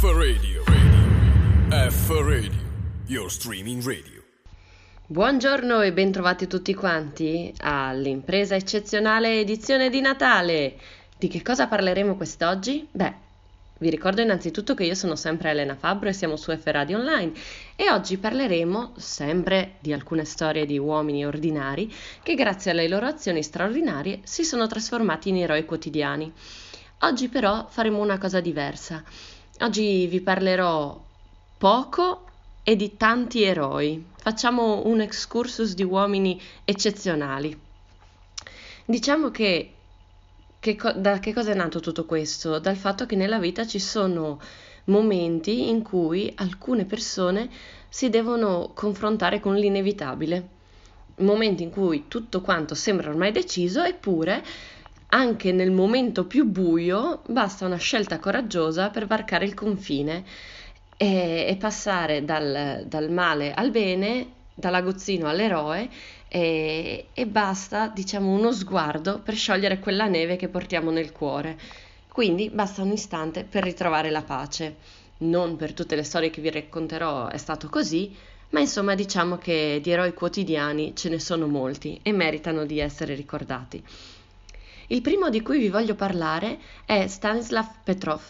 F Radio. Radio. F Radio. Your streaming radio. Buongiorno e bentrovati tutti quanti all'impresa eccezionale edizione di Natale. Di che cosa parleremo quest'oggi? Beh, vi ricordo innanzitutto che io sono sempre Elena Fabbro e siamo su F Radio Online e oggi parleremo sempre di alcune storie di uomini ordinari che grazie alle loro azioni straordinarie si sono trasformati in eroi quotidiani. Oggi però faremo una cosa diversa. Oggi vi parlerò poco e di tanti eroi. Facciamo un excursus di uomini eccezionali. Diciamo che, che da che cosa è nato tutto questo? Dal fatto che nella vita ci sono momenti in cui alcune persone si devono confrontare con l'inevitabile. Momenti in cui tutto quanto sembra ormai deciso, eppure anche nel momento più buio basta una scelta coraggiosa per varcare il confine e, e passare dal, dal, male al bene, dall'agozzino all'eroe e, e basta, diciamo, uno sguardo per sciogliere quella neve che portiamo nel cuore. Quindi basta un istante per ritrovare la pace. Non per tutte le storie che vi racconterò è stato così, ma insomma diciamo che di eroi quotidiani ce ne sono molti e meritano di essere ricordati. Il primo di cui vi voglio parlare è Stanislav Petrov,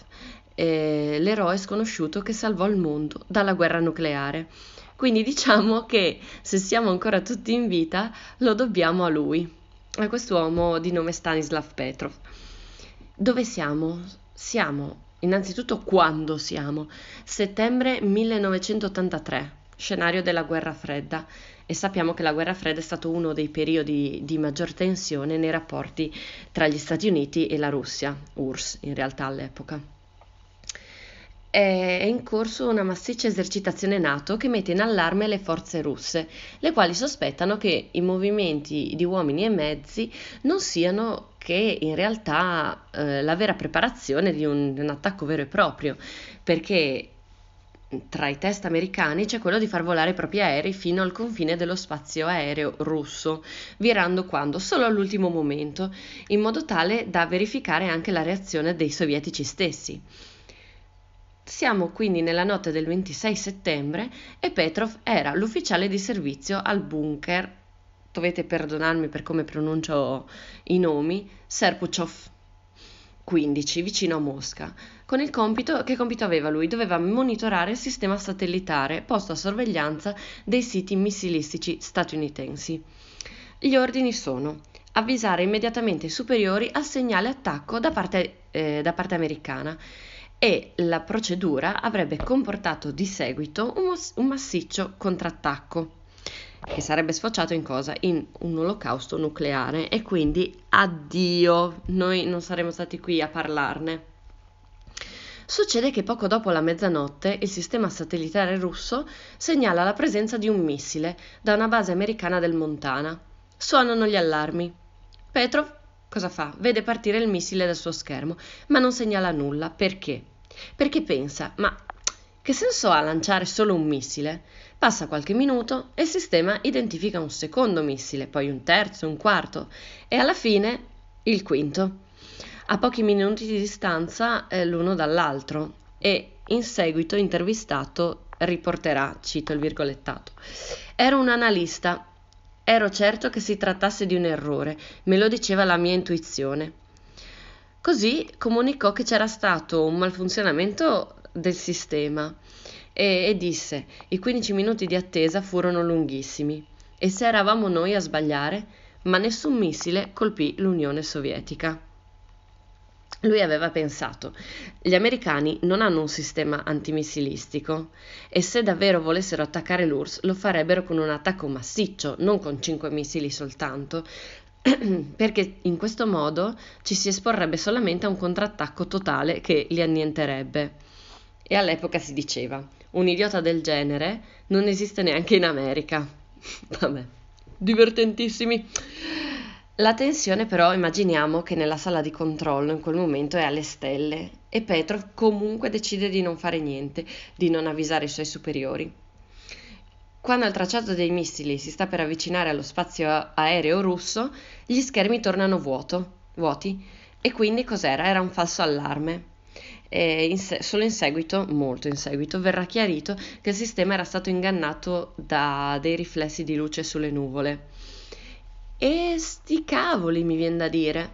eh, l'eroe sconosciuto che salvò il mondo dalla guerra nucleare. Quindi diciamo che se siamo ancora tutti in vita lo dobbiamo a lui, a quest'uomo di nome Stanislav Petrov. Dove siamo? Siamo innanzitutto quando siamo? Settembre 1983 scenario della guerra fredda e sappiamo che la guerra fredda è stato uno dei periodi di maggior tensione nei rapporti tra gli Stati Uniti e la Russia, URSS in realtà all'epoca. È in corso una massiccia esercitazione NATO che mette in allarme le forze russe, le quali sospettano che i movimenti di uomini e mezzi non siano che in realtà eh, la vera preparazione di un, un attacco vero e proprio, perché tra i test americani c'è quello di far volare i propri aerei fino al confine dello spazio aereo russo, virando quando? Solo all'ultimo momento, in modo tale da verificare anche la reazione dei sovietici stessi. Siamo quindi nella notte del 26 settembre e Petrov era l'ufficiale di servizio al bunker, dovete perdonarmi per come pronuncio i nomi, Serpuchov 15, vicino a Mosca con il compito che compito aveva lui? Doveva monitorare il sistema satellitare posto a sorveglianza dei siti missilistici statunitensi. Gli ordini sono avvisare immediatamente i superiori al segnale attacco da parte, eh, da parte americana e la procedura avrebbe comportato di seguito un, un massiccio contrattacco che sarebbe sfociato in cosa? In un olocausto nucleare e quindi addio, noi non saremmo stati qui a parlarne. Succede che poco dopo la mezzanotte il sistema satellitare russo segnala la presenza di un missile da una base americana del Montana. Suonano gli allarmi. Petrov cosa fa? Vede partire il missile dal suo schermo, ma non segnala nulla. Perché? Perché pensa, ma che senso ha lanciare solo un missile? Passa qualche minuto e il sistema identifica un secondo missile, poi un terzo, un quarto e alla fine il quinto. A pochi minuti di distanza eh, l'uno dall'altro e in seguito intervistato riporterà, cito il virgolettato, ero un analista, ero certo che si trattasse di un errore, me lo diceva la mia intuizione. Così comunicò che c'era stato un malfunzionamento del sistema e, e disse i 15 minuti di attesa furono lunghissimi e se eravamo noi a sbagliare, ma nessun missile colpì l'Unione Sovietica. Lui aveva pensato, gli americani non hanno un sistema antimissilistico e se davvero volessero attaccare l'URSS lo farebbero con un attacco massiccio, non con cinque missili soltanto, perché in questo modo ci si esporrebbe solamente a un contrattacco totale che li annienterebbe. E all'epoca si diceva, un idiota del genere non esiste neanche in America. Vabbè, divertentissimi. La tensione però immaginiamo che nella sala di controllo in quel momento è alle stelle e Petrov comunque decide di non fare niente, di non avvisare i suoi superiori. Quando il tracciato dei missili si sta per avvicinare allo spazio aereo russo, gli schermi tornano vuoto, vuoti e quindi cos'era? Era un falso allarme. In se- solo in seguito, molto in seguito, verrà chiarito che il sistema era stato ingannato da dei riflessi di luce sulle nuvole. E sti cavoli, mi viene da dire.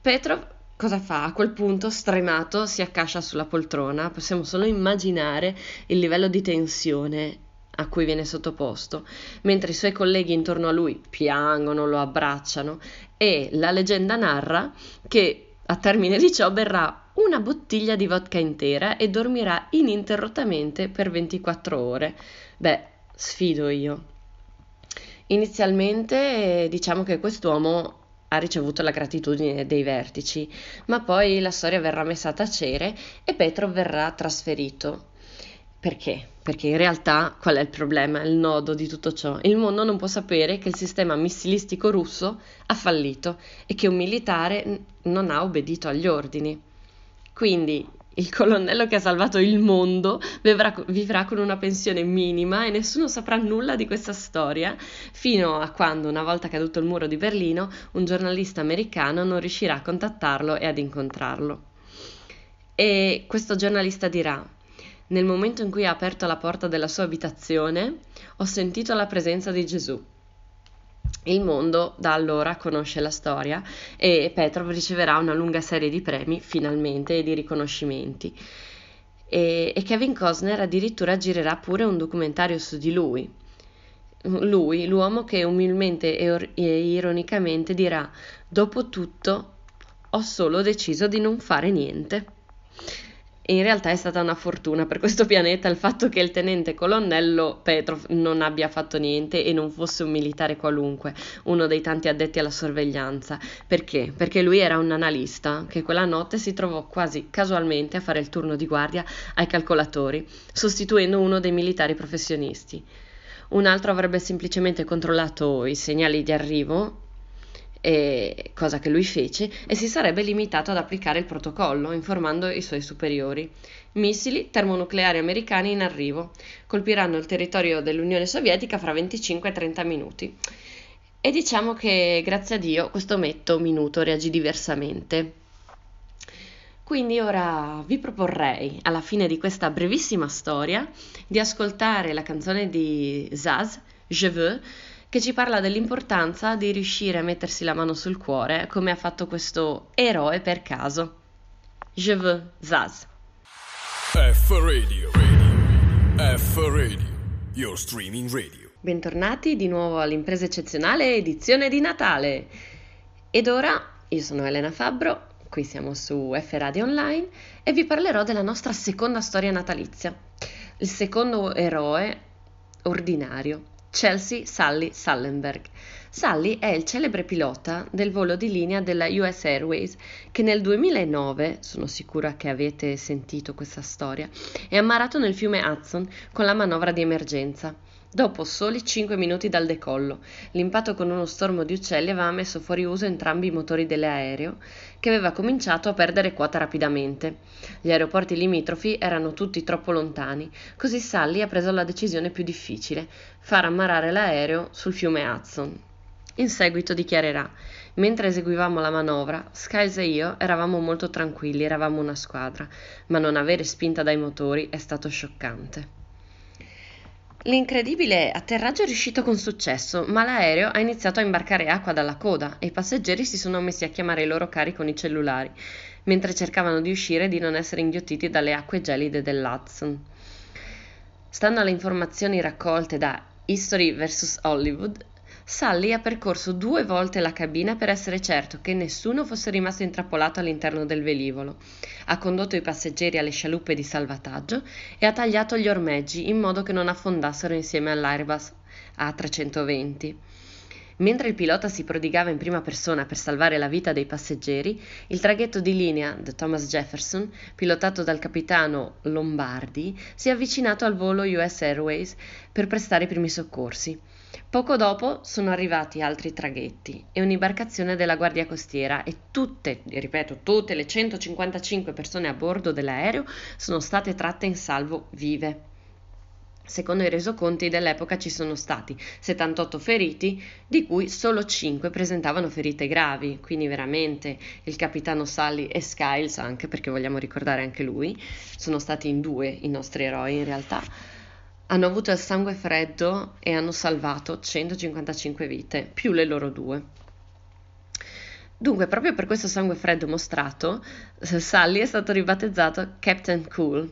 Petrov cosa fa? A quel punto, stremato, si accascia sulla poltrona. Possiamo solo immaginare il livello di tensione a cui viene sottoposto, mentre i suoi colleghi intorno a lui piangono, lo abbracciano e la leggenda narra che a termine di ciò berrà una bottiglia di vodka intera e dormirà ininterrottamente per 24 ore. Beh, sfido io. Inizialmente diciamo che quest'uomo ha ricevuto la gratitudine dei vertici, ma poi la storia verrà messa a tacere e Petro verrà trasferito. Perché? Perché in realtà qual è il problema, il nodo di tutto ciò? Il mondo non può sapere che il sistema missilistico russo ha fallito e che un militare non ha obbedito agli ordini. Quindi il colonnello che ha salvato il mondo vivrà, vivrà, con una pensione minima e nessuno saprà nulla di questa storia fino a quando, una volta caduto il muro di Berlino, un giornalista americano non riuscirà a contattarlo e ad incontrarlo. E questo giornalista dirà: Nel momento in cui ha aperto la porta della sua abitazione, ho sentito la presenza di Gesù. Il mondo da allora conosce la storia e Petrov riceverà una lunga serie di premi, finalmente, e di riconoscimenti. E, e Kevin Costner addirittura girerà pure un documentario su di lui. Lui, l'uomo che umilmente e, or- e ironicamente dirà: Dopo tutto, ho solo deciso di non fare niente. E in realtà è stata una fortuna per questo pianeta il fatto che il tenente colonnello Petrov non abbia fatto niente e non fosse un militare qualunque, uno dei tanti addetti alla sorveglianza. Perché? Perché lui era un analista che quella notte si trovò quasi casualmente a fare il turno di guardia ai calcolatori, sostituendo uno dei militari professionisti. Un altro avrebbe semplicemente controllato i segnali di arrivo e, cosa che lui fece, e si sarebbe limitato ad applicare il protocollo, informando i suoi superiori. Missili termonucleari americani in arrivo. Colpiranno il territorio dell'Unione Sovietica fra 25 e 30 minuti. E diciamo che, grazie a Dio, questo metto minuto reagì diversamente. Quindi ora vi proporrei, alla fine di questa brevissima storia, di ascoltare la canzone di Zaz, Je veux, che ci parla dell'importanza di riuscire a mettersi la mano sul cuore, come ha fatto questo eroe per caso. Je veux Zaz. F Radio, radio. F Radio, your streaming radio. Bentornati di nuovo all'impresa eccezionale edizione di Natale. Ed ora io sono Elena Fabbro, qui siamo su F Radio Online e vi parlerò della nostra seconda storia natalizia. Il secondo eroe ordinario, Chelsea Sully Sullenberg. Sully è il celebre pilota del volo di linea della US Airways che nel 2009, sono sicura che avete sentito questa storia, è ammarato nel fiume Hudson con la manovra di emergenza. Dopo soli 5 minuti dal decollo, l'impatto con uno stormo di uccelli aveva messo fuori uso entrambi i motori dell'aereo, che aveva cominciato a perdere quota rapidamente. Gli aeroporti limitrofi erano tutti troppo lontani, così Sally ha preso la decisione più difficile, far ammarrare l'aereo sul fiume Hudson. In seguito dichiarerà: Mentre eseguivamo la manovra, Skiles e io eravamo molto tranquilli, eravamo una squadra, ma non avere spinta dai motori è stato scioccante. L'incredibile atterraggio è riuscito con successo, ma l'aereo ha iniziato a imbarcare acqua dalla coda e i passeggeri si sono messi a chiamare i loro cari con i cellulari, mentre cercavano di uscire e di non essere inghiottiti dalle acque gelide dell'Hudson. Stando alle informazioni raccolte da History vs. Hollywood, Sully ha percorso due volte la cabina per essere certo che nessuno fosse rimasto intrappolato all'interno del velivolo. Ha condotto i passeggeri alle scialuppe di salvataggio e ha tagliato gli ormeggi in modo che non affondassero insieme all'Airbus A320. Mentre il pilota si prodigava in prima persona per salvare la vita dei passeggeri, il traghetto di linea The Thomas Jefferson, pilotato dal capitano Lombardi, si è avvicinato al volo US Airways per prestare i primi soccorsi. Poco dopo sono arrivati altri traghetti e un'imbarcazione della Guardia Costiera e tutte, ripeto, tutte le 155 persone a bordo dell'aereo sono state tratte in salvo vive. Secondo i resoconti dell'epoca ci sono stati 78 feriti, di cui solo 5 presentavano ferite gravi, quindi veramente il capitano Sully e Skiles, anche perché vogliamo ricordare anche lui, sono stati in due i nostri eroi in realtà, hanno avuto il sangue freddo e hanno salvato 155 vite, più le loro due. Dunque, proprio per questo sangue freddo mostrato, Sully è stato ribattezzato Captain Cool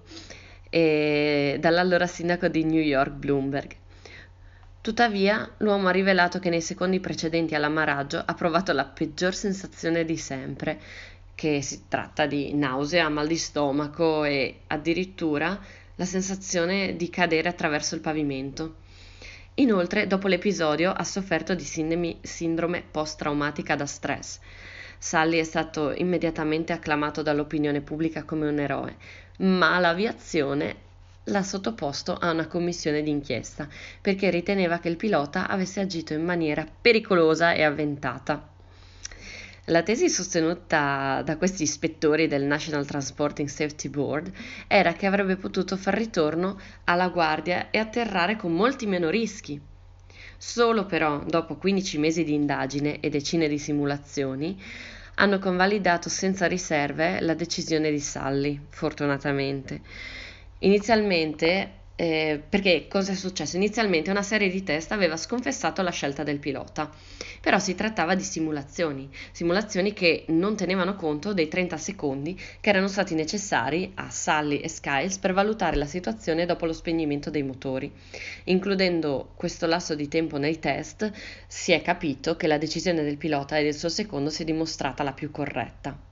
e dall'allora sindaco di New York Bloomberg. Tuttavia, l'uomo ha rivelato che nei secondi precedenti all'ammaraggio ha provato la peggior sensazione di sempre, che si tratta di nausea, mal di stomaco e addirittura la sensazione di cadere attraverso il pavimento. Inoltre, dopo l'episodio, ha sofferto di sindrome post-traumatica da stress. Sully è stato immediatamente acclamato dall'opinione pubblica come un eroe, ma l'aviazione l'ha sottoposto a una commissione d'inchiesta perché riteneva che il pilota avesse agito in maniera pericolosa e avventata. La tesi sostenuta da questi ispettori del National Transporting Safety Board era che avrebbe potuto far ritorno alla guardia e atterrare con molti meno rischi. Solo però, dopo 15 mesi di indagine e decine di simulazioni, hanno convalidato senza riserve la decisione di Sully, fortunatamente. Inizialmente eh, perché cosa è successo? Inizialmente una serie di test aveva sconfessato la scelta del pilota, però si trattava di simulazioni, simulazioni che non tenevano conto dei 30 secondi che erano stati necessari a Sully e Skiles per valutare la situazione dopo lo spegnimento dei motori. Includendo questo lasso di tempo nei test, si è capito che la decisione del pilota e del suo secondo si è dimostrata la più corretta.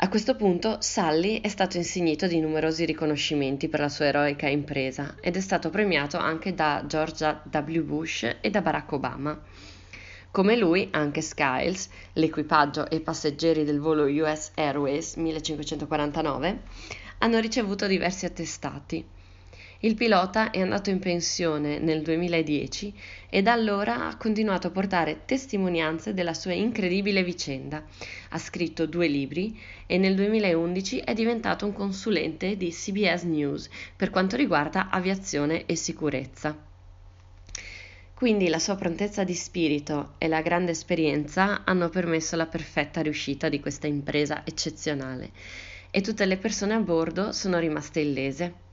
A questo punto Sully è stato insignito di numerosi riconoscimenti per la sua eroica impresa ed è stato premiato anche da George W. Bush e da Barack Obama. Come lui, anche Skiles, l'equipaggio e i passeggeri del volo US Airways 1549, hanno ricevuto diversi attestati. Il pilota è andato in pensione nel 2010 e da allora ha continuato a portare testimonianze della sua incredibile vicenda. Ha scritto due libri e nel 2011 è diventato un consulente di CBS News per quanto riguarda aviazione e sicurezza. Quindi la sua prontezza di spirito e la grande esperienza hanno permesso la perfetta riuscita di questa impresa eccezionale e tutte le persone a bordo sono rimaste illese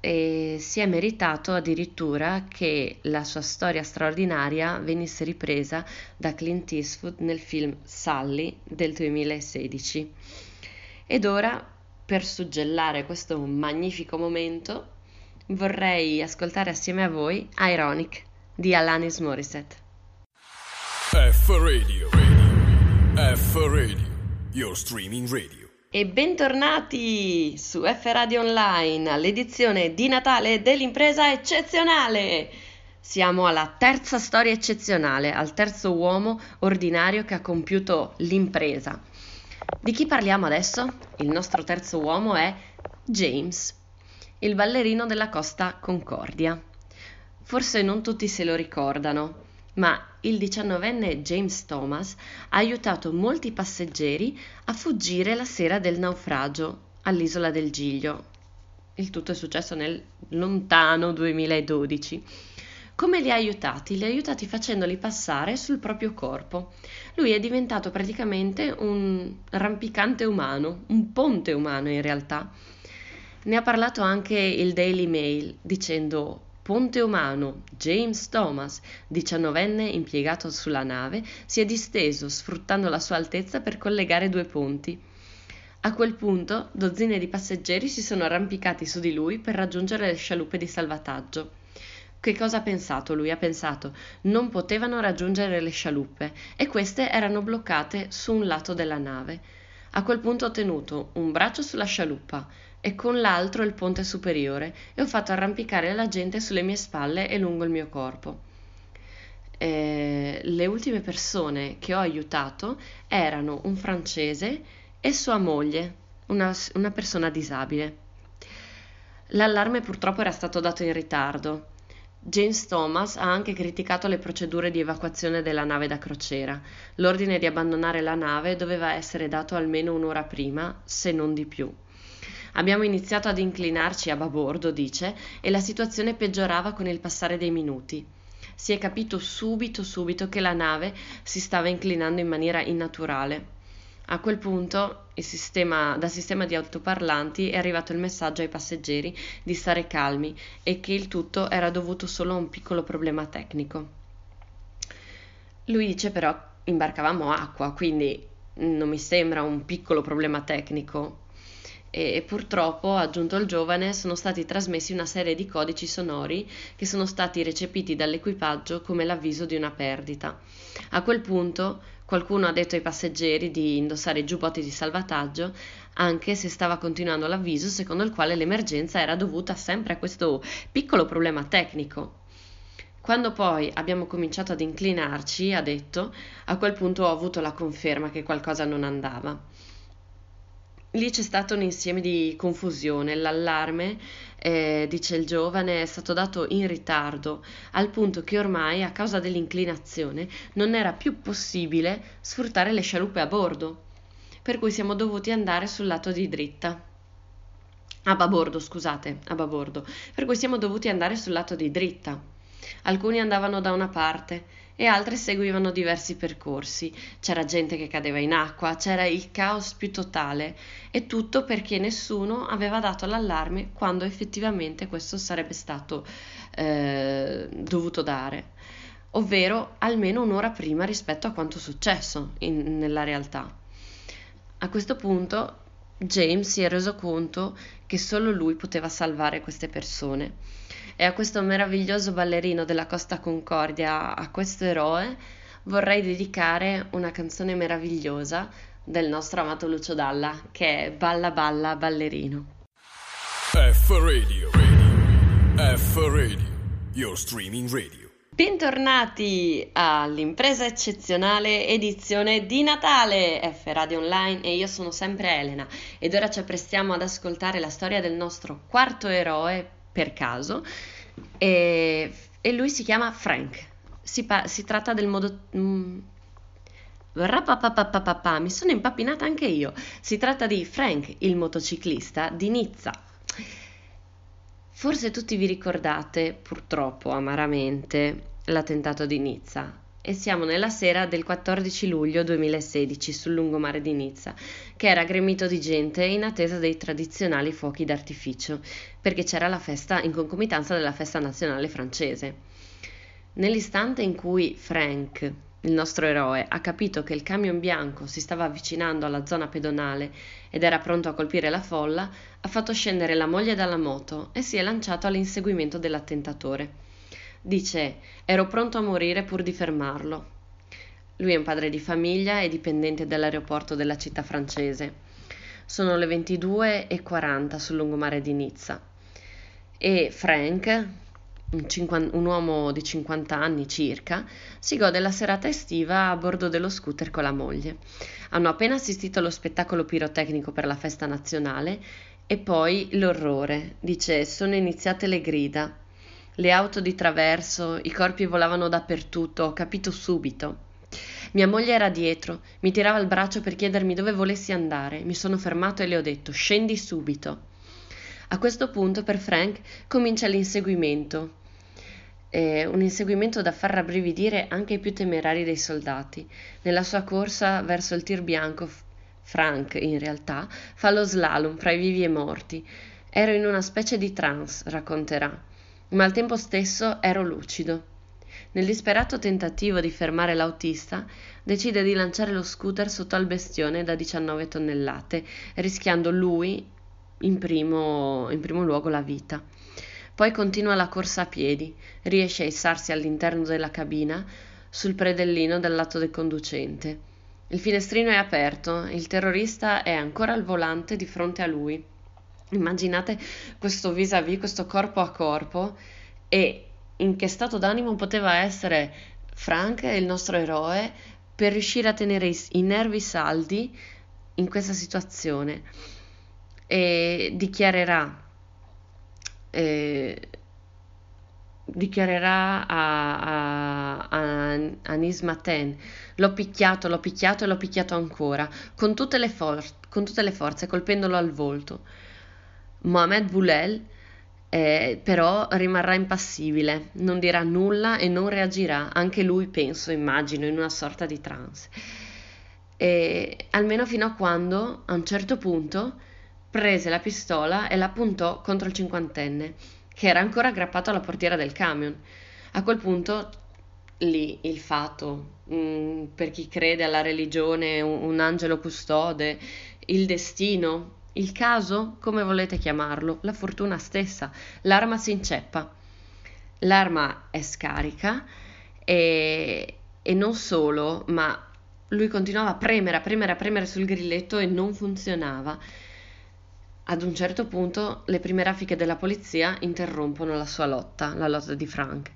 e si è meritato addirittura che la sua storia straordinaria venisse ripresa da Clint Eastwood nel film Sully del 2016. Ed ora, per suggellare questo magnifico momento, vorrei ascoltare assieme a voi Ironic di Alanis Morissette. F Radio, radio. F Radio, your streaming radio. E bentornati su F Radio Online all'edizione di Natale dell'impresa eccezionale. Siamo alla terza storia eccezionale, al terzo uomo ordinario che ha compiuto l'impresa. Di chi parliamo adesso? Il nostro terzo uomo è James, il ballerino della Costa Concordia. Forse non tutti se lo ricordano, ma il diciannovenne James Thomas ha aiutato molti passeggeri a fuggire la sera del naufragio all'isola del Giglio. Il tutto è successo nel lontano 2012. Come li ha aiutati? Li ha aiutati facendoli passare sul proprio corpo. Lui è diventato praticamente un rampicante umano, un ponte umano in realtà. Ne ha parlato anche il Daily Mail dicendo Ponte umano, James Thomas, diciannovenne impiegato sulla nave, si è disteso sfruttando la sua altezza per collegare due ponti. A quel punto dozzine di passeggeri si sono arrampicati su di lui per raggiungere le scialuppe di salvataggio. Che cosa ha pensato lui? Ha pensato non potevano raggiungere le scialuppe e queste erano bloccate su un lato della nave. A quel punto ho tenuto un braccio sulla scialuppa, e con l'altro il ponte superiore e ho fatto arrampicare la gente sulle mie spalle e lungo il mio corpo. Eh, le ultime persone che ho aiutato erano un francese e sua moglie, una, una persona disabile. L'allarme purtroppo era stato dato in ritardo. James Thomas ha anche criticato le procedure di evacuazione della nave da crociera. L'ordine di abbandonare la nave doveva essere dato almeno un'ora prima, se non di più. Abbiamo iniziato ad inclinarci a babordo, dice, e la situazione peggiorava con il passare dei minuti. Si è capito subito, subito che la nave si stava inclinando in maniera innaturale. A quel punto sistema, dal sistema di altoparlanti è arrivato il messaggio ai passeggeri di stare calmi e che il tutto era dovuto solo a un piccolo problema tecnico. Lui dice però imbarcavamo acqua, quindi non mi sembra un piccolo problema tecnico e purtroppo, ha aggiunto il giovane, sono stati trasmessi una serie di codici sonori che sono stati recepiti dall'equipaggio come l'avviso di una perdita. A quel punto qualcuno ha detto ai passeggeri di indossare i giubbotti di salvataggio, anche se stava continuando l'avviso secondo il quale l'emergenza era dovuta sempre a questo piccolo problema tecnico. Quando poi abbiamo cominciato ad inclinarci, ha detto, a quel punto ho avuto la conferma che qualcosa non andava. Lì c'è stato un insieme di confusione, l'allarme, eh, dice il giovane, è stato dato in ritardo, al punto che ormai, a causa dell'inclinazione, non era più possibile sfruttare le scialuppe a bordo, per cui siamo dovuti andare sul lato di dritta. A babordo, scusate, a babordo, per cui siamo dovuti andare sul lato di dritta. Alcuni andavano da una parte e altri seguivano diversi percorsi. C'era gente che cadeva in acqua, c'era il caos più totale e tutto perché nessuno aveva dato l'allarme quando effettivamente questo sarebbe stato eh, dovuto dare, ovvero almeno un'ora prima rispetto a quanto successo in, nella realtà. A questo punto James si è reso conto che solo lui poteva salvare queste persone e a questo meraviglioso ballerino della Costa Concordia, a questo eroe, vorrei dedicare una canzone meravigliosa del nostro amato Lucio Dalla, che è Balla Balla Ballerino. F Radio, radio. F Radio, your streaming radio. Bentornati all'impresa eccezionale edizione di Natale F Radio Online e io sono sempre Elena ed ora ci apprestiamo ad ascoltare la storia del nostro quarto eroe per caso e, e lui si chiama Frank. Si, pa- si tratta del modo... Mm, mi sono impappinata anche io. Si tratta di Frank, il motociclista di Nizza. Forse tutti vi ricordate, purtroppo amaramente, l'attentato di Nizza e siamo nella sera del 14 luglio 2016 sul lungomare di Nizza, che era gremito di gente in attesa dei tradizionali fuochi d'artificio, perché c'era la festa in concomitanza della festa nazionale francese. Nell'istante in cui Frank, il nostro eroe, ha capito che il camion bianco si stava avvicinando alla zona pedonale ed era pronto a colpire la folla, ha fatto scendere la moglie dalla moto e si è lanciato all'inseguimento dell'attentatore. Dice: Ero pronto a morire pur di fermarlo. Lui è un padre di famiglia e dipendente dell'aeroporto della città francese. Sono le 22.40 sul lungomare di Nizza e Frank, un, cinqu- un, uomo di 50 anni circa, si gode la serata estiva a bordo dello scooter con la moglie. Hanno appena assistito allo spettacolo pirotecnico per la festa nazionale e poi l'orrore. Dice: Sono iniziate le grida le auto di traverso, i corpi volavano dappertutto, ho capito subito. Mia moglie era dietro, mi tirava il braccio per chiedermi dove volessi andare. Mi sono fermato e le ho detto scendi subito. A questo punto per Frank comincia l'inseguimento. Eh, un inseguimento da far rabbrividire anche i più temerari dei soldati. Nella sua corsa verso il tir bianco, Frank, in realtà, fa lo slalom fra i vivi e morti. Ero in una specie di trance, racconterà ma al tempo stesso ero lucido. Nel disperato tentativo di fermare l'autista, decide di lanciare lo scooter sotto al bestione da 19 tonnellate, rischiando lui in primo, in primo luogo la vita. Poi continua la corsa a piedi, riesce a issarsi all'interno della cabina sul predellino dal lato del conducente. Il finestrino è aperto, il terrorista è ancora al volante di fronte a lui. Immaginate questo vis-à-vis, questo corpo a corpo e in che stato d'animo poteva essere Frank, il nostro eroe, per riuscire a tenere i, i nervi saldi in questa situazione. E dichiarerà eh, dichiarerà a, a, a, a Nismaten l'ho picchiato, l'ho picchiato e l'ho picchiato ancora con tutte, le for- con tutte le forze colpendolo al volto Mohamed Boulel eh, però rimarrà impassibile, non dirà nulla e non reagirà, anche lui penso, immagino, in una sorta di trance. E, almeno fino a quando, a un certo punto, prese la pistola e la puntò contro il cinquantenne, che era ancora aggrappato alla portiera del camion. A quel punto lì il fato, mh, mm, per chi crede alla religione, un, un angelo custode, il destino, il caso, come volete chiamarlo, la fortuna stessa, l'arma si inceppa. L'arma è scarica e, e non solo, ma lui continuava a premere, a premere, a premere sul grilletto e non funzionava. Ad un certo punto le prime raffiche della polizia interrompono la sua lotta, la lotta di Frank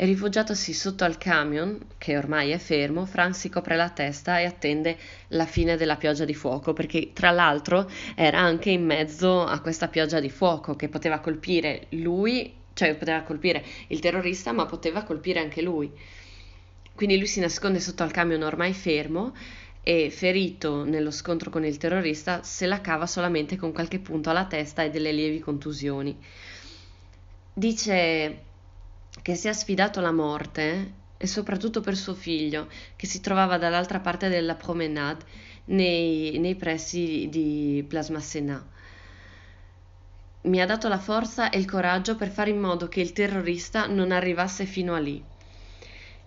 e rifugiatosi sotto al camion, che ormai è fermo, Frank si copre la testa e attende la fine della pioggia di fuoco, perché tra l'altro era anche in mezzo a questa pioggia di fuoco che poteva colpire lui, cioè poteva colpire il terrorista, ma poteva colpire anche lui. Quindi lui si nasconde sotto al camion ormai fermo e ferito nello scontro con il terrorista se la cava solamente con qualche punto alla testa e delle lievi contusioni. Dice che si è sfidato la morte e soprattutto per suo figlio che si trovava dall'altra parte della promenade nei, nei pressi di Plasma Sénat. Mi ha dato la forza e il coraggio per fare in modo che il terrorista non arrivasse fino a lì.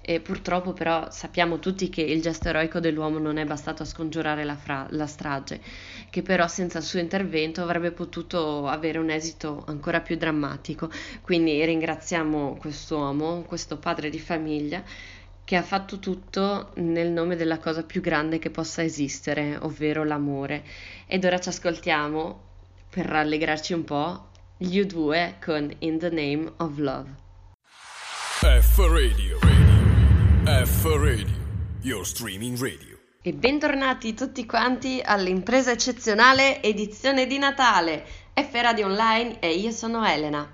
E purtroppo però sappiamo tutti che il gesto eroico dell'uomo non è bastato a scongiurare la, fra- la, strage, che però senza il suo intervento avrebbe potuto avere un esito ancora più drammatico. Quindi ringraziamo quest'uomo, questo padre di famiglia, che ha fatto tutto nel nome della cosa più grande che possa esistere, ovvero l'amore. Ed ora ci ascoltiamo, per rallegrarci un po', gli U2 con In the Name of Love. F Radio. F Radio, your streaming radio. E bentornati tutti quanti all'impresa eccezionale edizione di Natale F Radio Online e io sono Elena.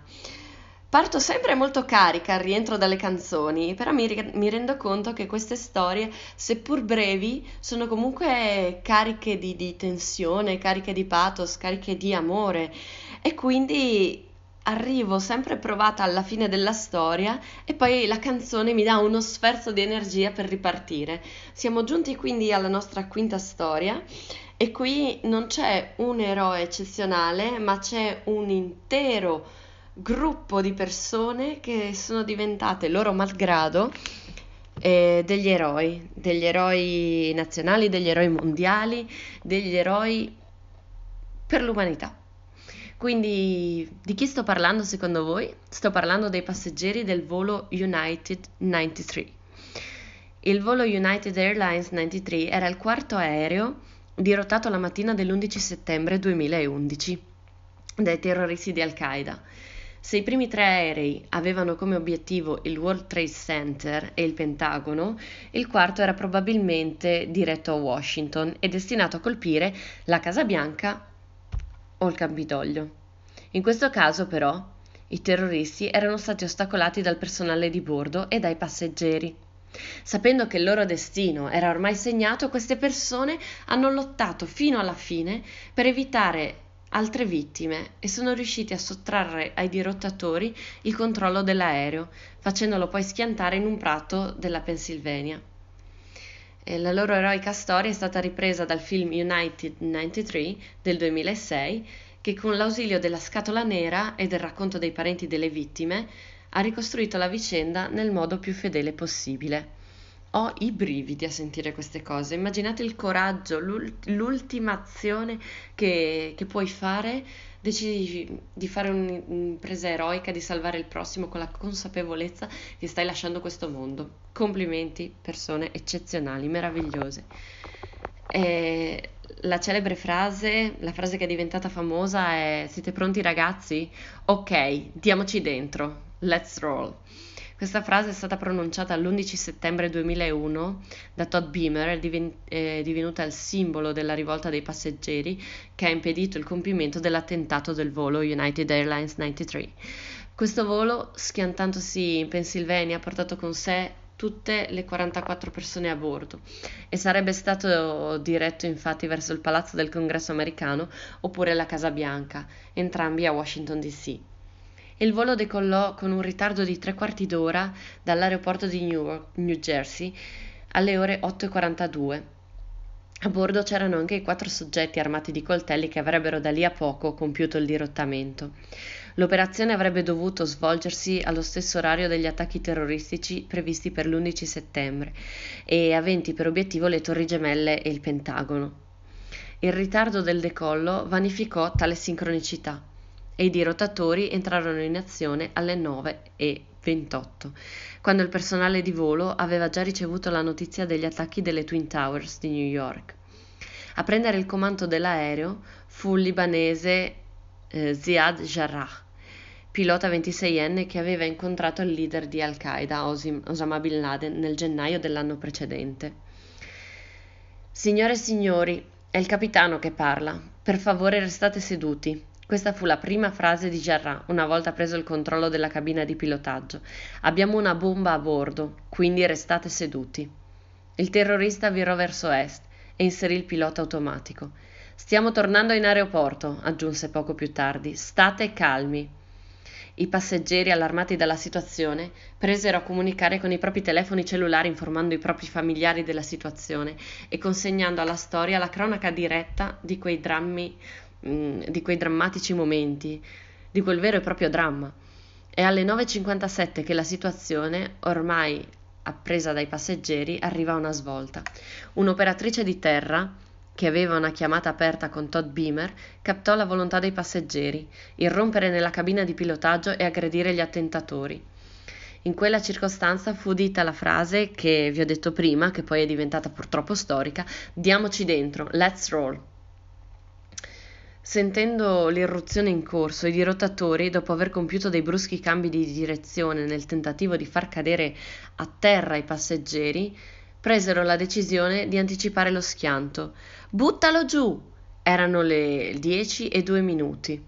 Parto sempre molto carica al rientro dalle canzoni, però mi, mi, rendo conto che queste storie, seppur brevi, sono comunque cariche di, di tensione, cariche di pathos, cariche di amore e quindi arrivo sempre provata alla fine della storia e poi la canzone mi dà uno sferzo di energia per ripartire. Siamo giunti quindi alla nostra quinta storia e qui non c'è un eroe eccezionale, ma c'è un intero gruppo di persone che sono diventate loro malgrado eh, degli eroi, degli eroi nazionali, degli eroi mondiali, degli eroi per l'umanità. Quindi di chi sto parlando secondo voi? Sto parlando dei passeggeri del volo United 93. Il volo United Airlines 93 era il quarto aereo dirottato la mattina dell'11 settembre 2011 dai terroristi di Al-Qaeda. Se i primi tre aerei avevano come obiettivo il World Trade Center e il Pentagono, il quarto era probabilmente diretto a Washington e destinato a colpire la Casa Bianca o il Campidoglio. In questo caso, però, i terroristi erano stati ostacolati dal personale di bordo e dai passeggeri. Sapendo che il loro destino era ormai segnato, queste persone hanno lottato fino alla fine per evitare altre vittime e sono riusciti a sottrarre ai dirottatori il controllo dell'aereo, facendolo poi schiantare in un prato della Pennsylvania. La loro eroica storia è stata ripresa dal film United 93 del 2006 che con l'ausilio della scatola nera e del racconto dei parenti delle vittime ha ricostruito la vicenda nel modo più fedele possibile. Ho i brividi a sentire queste cose. Immaginate il coraggio, l'ultima azione che, che puoi fare. Decidi di fare un'impresa eroica, di salvare il prossimo con la consapevolezza che stai lasciando questo mondo. Complimenti, persone eccezionali, meravigliose. E la celebre frase, la frase che è diventata famosa è siete pronti ragazzi? Ok, diamoci dentro, let's roll. Questa frase è stata pronunciata l'11 settembre 2001 da Todd Beamer, è, diven- divenuta il simbolo della rivolta dei passeggeri che ha impedito il compimento dell'attentato del volo United Airlines 93. Questo volo, schiantandosi in Pennsylvania, ha portato con sé tutte le 44 persone a bordo e sarebbe stato diretto infatti verso il palazzo del congresso americano oppure la Casa Bianca, entrambi a Washington DC. Il volo decollò con un ritardo di tre quarti d'ora dall'aeroporto di Newark, New Jersey, alle ore 8.42. A bordo c'erano anche i quattro soggetti armati di coltelli che avrebbero da lì a poco compiuto il dirottamento. L'operazione avrebbe dovuto svolgersi allo stesso orario degli attacchi terroristici previsti per l'11 settembre e aventi per obiettivo le Torri Gemelle e il Pentagono. Il ritardo del decollo vanificò tale sincronicità e i dirottatori entrarono in azione alle 9.28, quando il personale di volo aveva già ricevuto la notizia degli attacchi delle Twin Towers di New York. A prendere il comando dell'aereo fu il libanese eh, Ziad Jarrah, pilota 26enne che aveva incontrato il leader di Al-Qaeda, Osama Bin Laden, nel gennaio dell'anno precedente. Signore e signori, è il capitano che parla. Per favore restate seduti. Questa fu la prima frase di Jarrah una volta preso il controllo della cabina di pilotaggio. Abbiamo una bomba a bordo, quindi restate seduti. Il terrorista virò verso est e inserì il pilota automatico. Stiamo tornando in aeroporto, aggiunse poco più tardi. State calmi. I passeggeri, allarmati dalla situazione, presero a comunicare con i propri telefoni cellulari informando i propri familiari della situazione e consegnando alla storia la cronaca diretta di quei drammi Mm, di quei drammatici momenti, di quel vero e proprio dramma. È alle 9.57 che la situazione, ormai appresa dai passeggeri, arriva a una svolta. Un'operatrice di terra, che aveva una chiamata aperta con Todd Beamer, captò la volontà dei passeggeri, irrompere nella cabina di pilotaggio e aggredire gli attentatori. In quella circostanza fu dita la frase che vi ho detto prima, che poi è diventata purtroppo storica, diamoci dentro, let's roll. Sentendo l'irruzione in corso, i dirottatori, dopo aver compiuto dei bruschi cambi di direzione nel tentativo di far cadere a terra i passeggeri, presero la decisione di anticipare lo schianto. Buttalo giù! Erano le dieci e due minuti.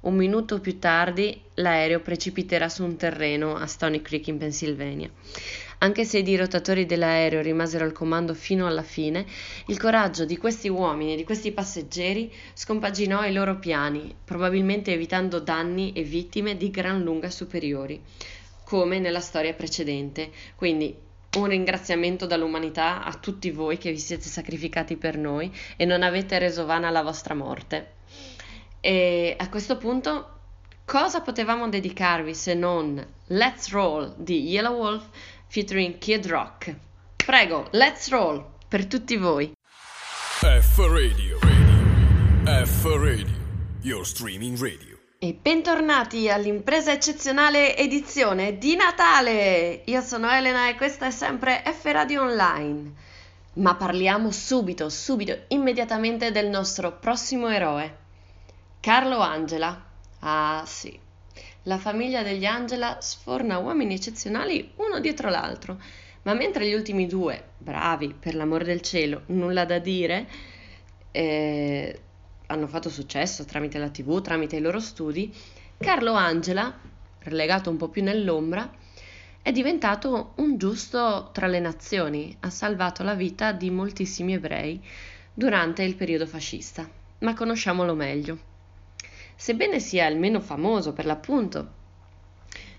Un minuto più tardi l'aereo precipiterà su un terreno a Stony Creek in Pennsylvania. Anche se i dirottatori dell'aereo rimasero al comando fino alla fine, il coraggio di questi uomini e di questi passeggeri scompaginò i loro piani, probabilmente evitando danni e vittime di gran lunga superiori, come nella storia precedente. Quindi un ringraziamento dall'umanità a tutti voi che vi siete sacrificati per noi e non avete reso vana la vostra morte. E a questo punto cosa potevamo dedicarvi se non Let's Roll di Yellow Wolf featuring Kid Rock. Prego, let's roll per tutti voi. F Radio, radio. F Radio, your streaming radio. E bentornati all'impresa eccezionale edizione di Natale! Io sono Elena e questa è sempre F Radio Online. Ma parliamo subito, subito, immediatamente del nostro prossimo eroe. Carlo Angela. Ah sì, la famiglia degli Angela sforna uomini eccezionali uno dietro l'altro, ma mentre gli ultimi due, bravi, per l'amor del cielo, nulla da dire, eh, hanno fatto successo tramite la tv, tramite i loro studi, Carlo Angela, relegato un po' più nell'ombra, è diventato un giusto tra le nazioni, ha salvato la vita di moltissimi ebrei durante il periodo fascista, ma conosciamolo meglio. Sebbene sia il meno famoso per l'appunto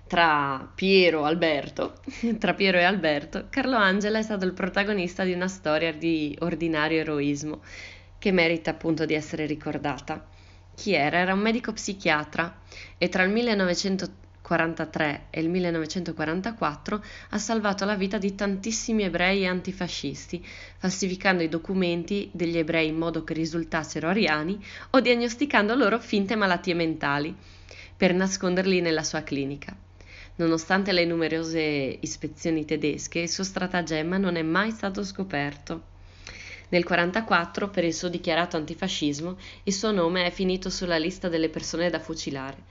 tra Piero, Alberto, tra Piero e Alberto, Carlo Angela è stato il protagonista di una storia di ordinario eroismo che merita appunto di essere ricordata. Chi era? Era un medico psichiatra e tra il 1980 1943 e il 1944 ha salvato la vita di tantissimi ebrei antifascisti, falsificando i documenti degli ebrei in modo che risultassero ariani o diagnosticando loro finte malattie mentali, per nasconderli nella sua clinica. Nonostante le numerose ispezioni tedesche, il suo stratagemma non è mai stato scoperto. Nel 1944, per il suo dichiarato antifascismo, il suo nome è finito sulla lista delle persone da fucilare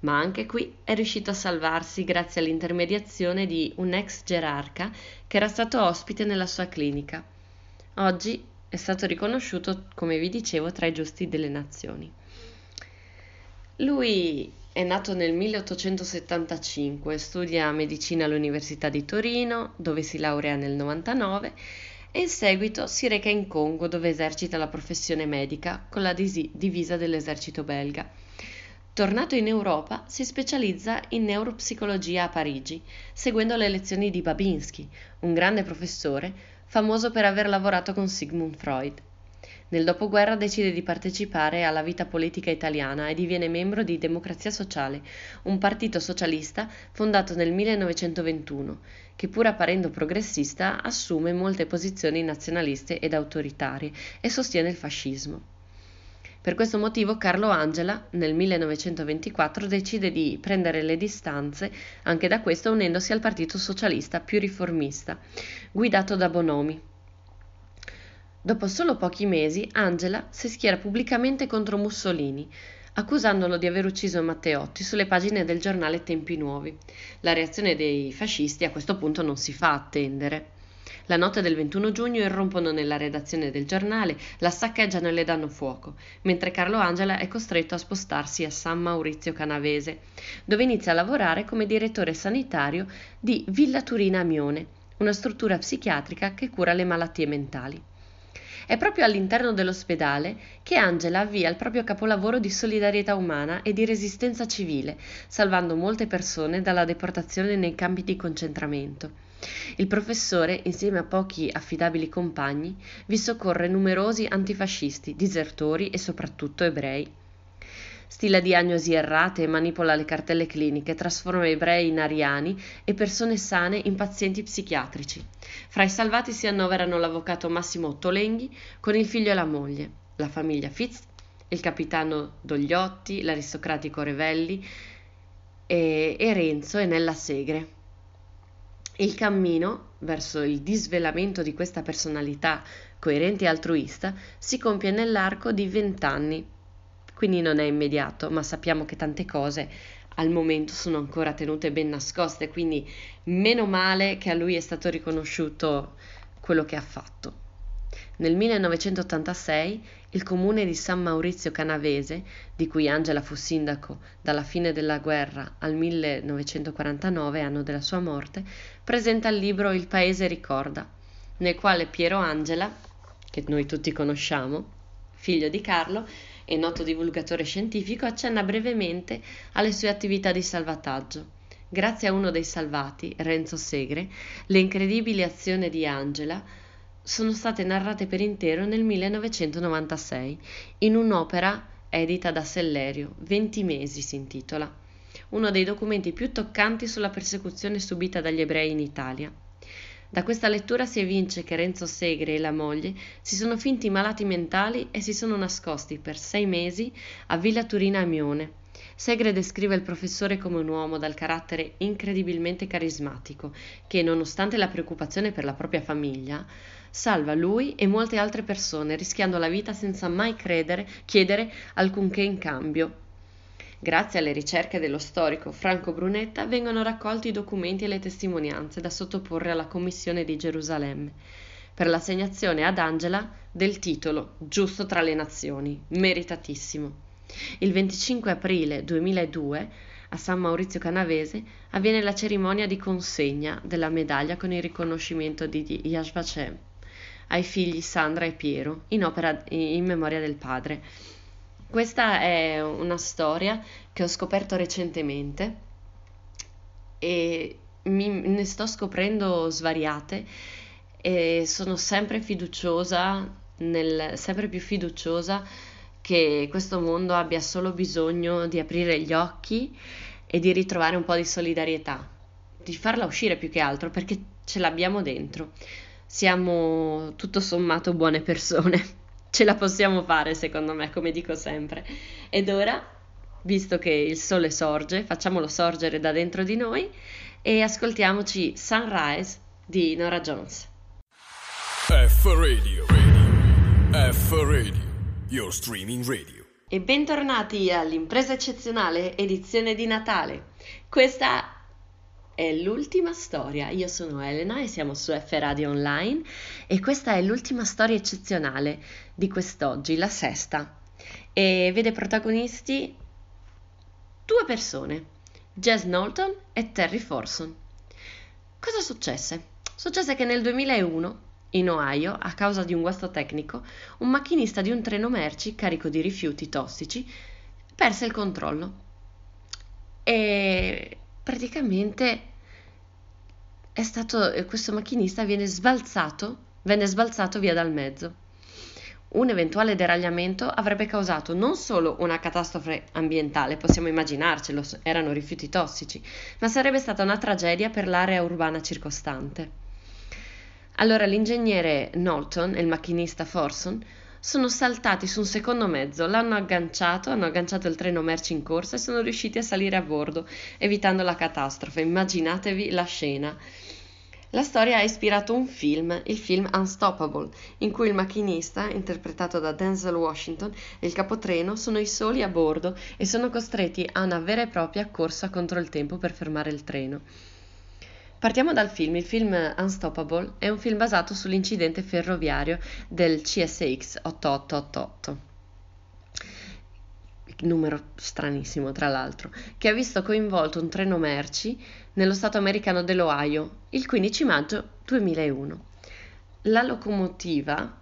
ma anche qui è riuscito a salvarsi grazie all'intermediazione di un ex gerarca che era stato ospite nella sua clinica. Oggi è stato riconosciuto, come vi dicevo, tra i giusti delle nazioni. Lui è nato nel 1875, studia medicina all'Università di Torino, dove si laurea nel 99 e in seguito si reca in Congo, dove esercita la professione medica con la divisa dell'esercito belga. Tornato in Europa, si specializza in neuropsicologia a Parigi, seguendo le lezioni di Babinski, un grande professore famoso per aver lavorato con Sigmund Freud. Nel dopoguerra decide di partecipare alla vita politica italiana e diviene membro di Democrazia Sociale, un partito socialista fondato nel 1921, che pur apparendo progressista assume molte posizioni nazionaliste ed autoritarie e sostiene il fascismo. Per questo motivo Carlo Angela nel 1924 decide di prendere le distanze anche da questo unendosi al Partito Socialista più riformista, guidato da Bonomi, Dopo solo pochi mesi, Angela si schiera pubblicamente contro Mussolini, accusandolo di aver ucciso Matteotti sulle pagine del giornale Tempi Nuovi. La reazione dei fascisti a questo punto non si fa attendere. La notte del 21 giugno irrompono nella redazione del giornale, la saccheggiano e le danno fuoco, mentre Carlo Angela è costretto a spostarsi a San Maurizio Canavese, dove inizia a lavorare come direttore sanitario di Villa Turina Amione, una struttura psichiatrica che cura le malattie mentali. È proprio all'interno dell'ospedale che Angela avvia il proprio capolavoro di solidarietà umana e di resistenza civile, salvando molte persone dalla deportazione nei campi di concentramento. Il professore, insieme a pochi affidabili compagni, vi soccorre numerosi antifascisti, disertori e soprattutto ebrei. Stila diagnosi errate e manipola le cartelle cliniche, trasforma ebrei in ariani e persone sane in pazienti psichiatrici. Fra i salvati si annoverano l'avvocato Massimo Tolenghi con il figlio e la moglie, la famiglia Fitz, il capitano Dogliotti, l'aristocratico Revelli e Renzo e Nella Segre. Il cammino verso il disvelamento di questa personalità coerente e altruista si compie nell'arco di vent'anni quindi non è immediato, ma sappiamo che tante cose al momento sono ancora tenute ben nascoste, quindi meno male che a lui è stato riconosciuto quello che ha fatto. Nel 1986 il comune di San Maurizio Canavese, di cui Angela fu sindaco dalla fine della guerra al 1949, anno della sua morte, presenta il libro Il Paese ricorda, nel quale Piero Angela, che noi tutti conosciamo, figlio di Carlo, e noto divulgatore scientifico, accenna brevemente alle sue attività di salvataggio. Grazie a uno dei salvati, Renzo Segre, le incredibili azioni di Angela sono state narrate per intero nel 1996 in un'opera edita da Sellerio, 20 mesi si intitola, uno dei documenti più toccanti sulla persecuzione subita dagli ebrei in Italia. Da questa lettura si evince che Renzo Segre e la moglie si sono finti malati mentali e si sono nascosti per sei mesi a Villa Turina a Mione. Segre descrive il professore come un uomo dal carattere incredibilmente carismatico, che, nonostante la preoccupazione per la propria famiglia, salva lui e molte altre persone, rischiando la vita senza mai credere, chiedere alcunché in cambio. Grazie alle ricerche dello storico Franco Brunetta vengono raccolti i documenti e le testimonianze da sottoporre alla Commissione di Gerusalemme per l'assegnazione ad Angela del titolo Giusto tra le nazioni, meritatissimo. Il 25 aprile 2002 a San Maurizio Canavese avviene la cerimonia di consegna della medaglia con il riconoscimento di Yad Vashem ai figli Sandra e Piero in, opera, in memoria del padre. Questa è una storia che ho scoperto recentemente e mi, ne sto scoprendo svariate e sono sempre fiduciosa, nel, sempre più fiduciosa che questo mondo abbia solo bisogno di aprire gli occhi e di ritrovare un po' di solidarietà, di farla uscire più che altro perché ce l'abbiamo dentro. Siamo tutto sommato buone persone. Ce la possiamo fare, secondo me, come dico sempre. Ed ora, visto che il sole sorge, facciamolo sorgere da dentro di noi e ascoltiamoci Sunrise di Nora Jones. F Radio, radio. F Radio, your streaming radio. E bentornati all'impresa eccezionale edizione di Natale. Questa è l'ultima storia. Io sono Elena e siamo su F Radio Online e questa è l'ultima storia eccezionale di quest'oggi, la sesta. E vede protagonisti due persone, Jess Knowlton e Terry Forson. Cosa successe? Successe che nel 2001, in Ohio, a causa di un guasto tecnico, un macchinista di un treno merci carico di rifiuti tossici perse il controllo e praticamente è stato questo macchinista viene sbalzato, venne sbalzato via dal mezzo. Un eventuale deragliamento avrebbe causato non solo una catastrofe ambientale, possiamo immaginarcelo, erano rifiuti tossici, ma sarebbe stata una tragedia per l'area urbana circostante. Allora l'ingegnere Knowlton e il macchinista Forson sono saltati su un secondo mezzo, l'hanno agganciato, hanno agganciato il treno merci in corsa e sono riusciti a salire a bordo, evitando la catastrofe. Immaginatevi la scena. La storia ha ispirato un film, il film Unstoppable, in cui il macchinista, interpretato da Denzel Washington, e il capotreno sono i soli a bordo e sono costretti a una vera e propria corsa contro il tempo per fermare il treno. Partiamo dal film. Il film Unstoppable è un film basato sull'incidente ferroviario del CSX 8888 numero stranissimo tra l'altro, che ha visto coinvolto un treno merci nello stato americano dell'Ohio il 15 maggio 2001. La locomotiva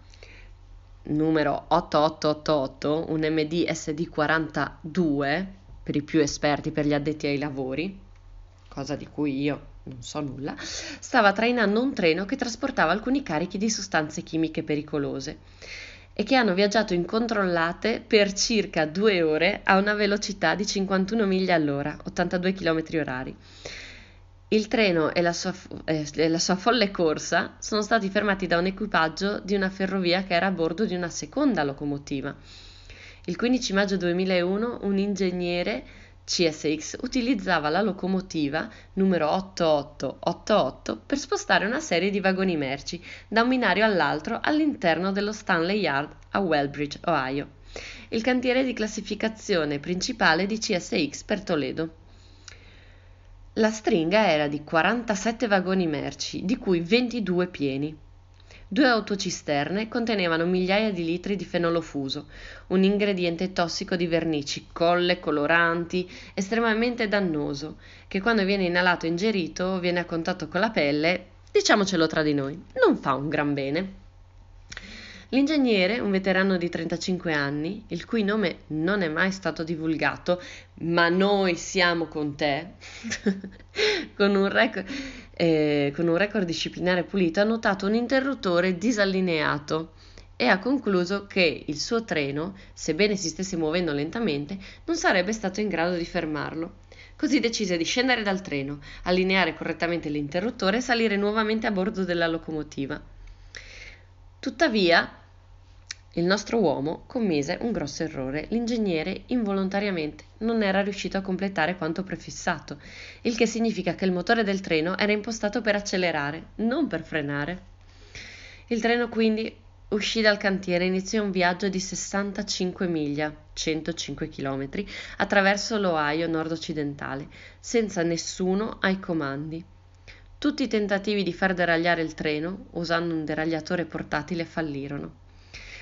numero 8888, un MD SD42 per i più esperti, per gli addetti ai lavori, cosa di cui io non so nulla, stava trainando un treno che trasportava alcuni carichi di sostanze chimiche pericolose e che hanno viaggiato incontrollate per circa due ore a una velocità di 51 miglia all'ora, 82 km orari. Il treno e la, sua, eh, la, sua, folle corsa sono stati fermati da un equipaggio di una ferrovia che era a bordo di una seconda locomotiva. Il 15 maggio 2001 un ingegnere CSX utilizzava la locomotiva numero 8888 per spostare una serie di vagoni merci da un binario all'altro all'interno dello Stanley Yard a Wellbridge, Ohio, il cantiere di classificazione principale di CSX per Toledo. La stringa era di 47 vagoni merci, di cui 22 pieni. Due autocisterne contenevano migliaia di litri di fenolo fuso, un ingrediente tossico di vernici, colle, coloranti, estremamente dannoso, che quando viene inalato e ingerito viene a contatto con la pelle, diciamocelo tra di noi, non fa un gran bene. L'ingegnere, un veterano di 35 anni, il cui nome non è mai stato divulgato, ma noi siamo con te, con, un record, eh, con un record disciplinare pulito, ha notato un interruttore disallineato e ha concluso che il suo treno, sebbene si stesse muovendo lentamente, non sarebbe stato in grado di fermarlo. Così decise di scendere dal treno, allineare correttamente l'interruttore e salire nuovamente a bordo della locomotiva. Tuttavia, il nostro uomo commise un grosso errore. L'ingegnere involontariamente non era riuscito a completare quanto prefissato, il che significa che il motore del treno era impostato per accelerare, non per frenare. Il treno quindi uscì dal cantiere e iniziò un viaggio di 65 miglia, 105 km, attraverso l'Ohio nord-occidentale, senza nessuno ai comandi. Tutti i tentativi di far deragliare il treno, usando un deragliatore portatile, fallirono.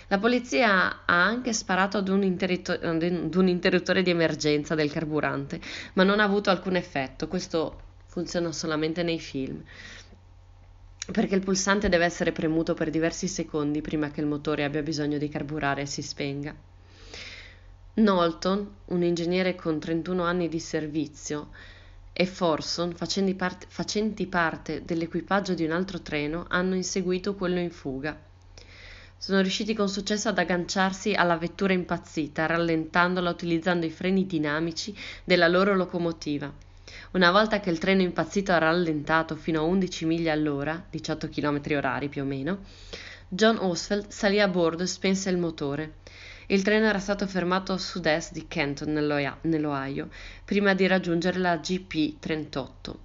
La polizia ha anche sparato ad un, ad un interruttore di emergenza del carburante, ma non ha avuto alcun effetto. Questo funziona solamente nei film perché il pulsante deve essere premuto per diversi secondi prima che il motore abbia bisogno di carburare e si spenga. Knowlton, un ingegnere con 31 anni di servizio, e Forson, facenti parte, facenti parte dell'equipaggio di un altro treno, hanno inseguito quello in fuga. Sono riusciti con successo ad agganciarsi alla vettura impazzita, rallentandola utilizzando i freni dinamici della loro locomotiva. Una volta che il treno impazzito ha rallentato fino a 11 miglia all'ora, 18 km orari più o meno, John Oswald salì a bordo e spense il motore. Il treno era stato fermato a sud-est di Kenton, nell'Ohio, prima di raggiungere la GP 38.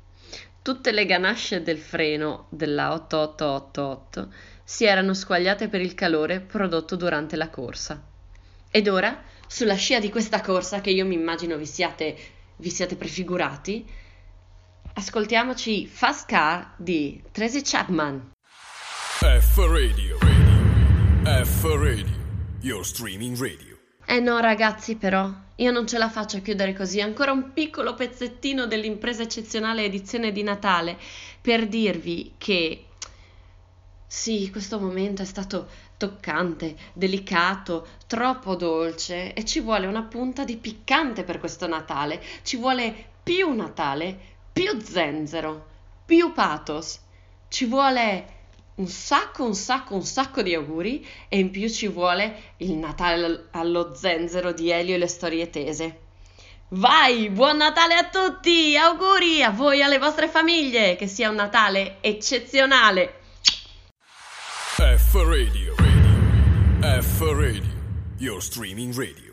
Tutte le ganasce del freno della 8888 si erano squagliate per il calore prodotto durante la corsa. Ed ora, sulla scia di questa corsa che io mi immagino vi siate, vi siate prefigurati, ascoltiamoci Fast Car di Tracy Chapman. F Radio, radio. F Radio. Your streaming radio. Eh no, ragazzi, però, io non ce la faccio a chiudere così. Ancora un piccolo pezzettino dell'impresa eccezionale edizione di Natale per dirvi che sì, questo momento è stato toccante, delicato, troppo dolce e ci vuole una punta di piccante per questo Natale. Ci vuole più Natale, più zenzero, più pathos. Ci vuole un sacco, un sacco, un sacco di auguri e in più ci vuole il Natale allo zenzero di Elio e le storie tese. Vai, buon Natale a tutti! Auguri a voi e alle vostre famiglie! Che sia un Natale eccezionale! F Radio. radio. F Radio. Your streaming radio.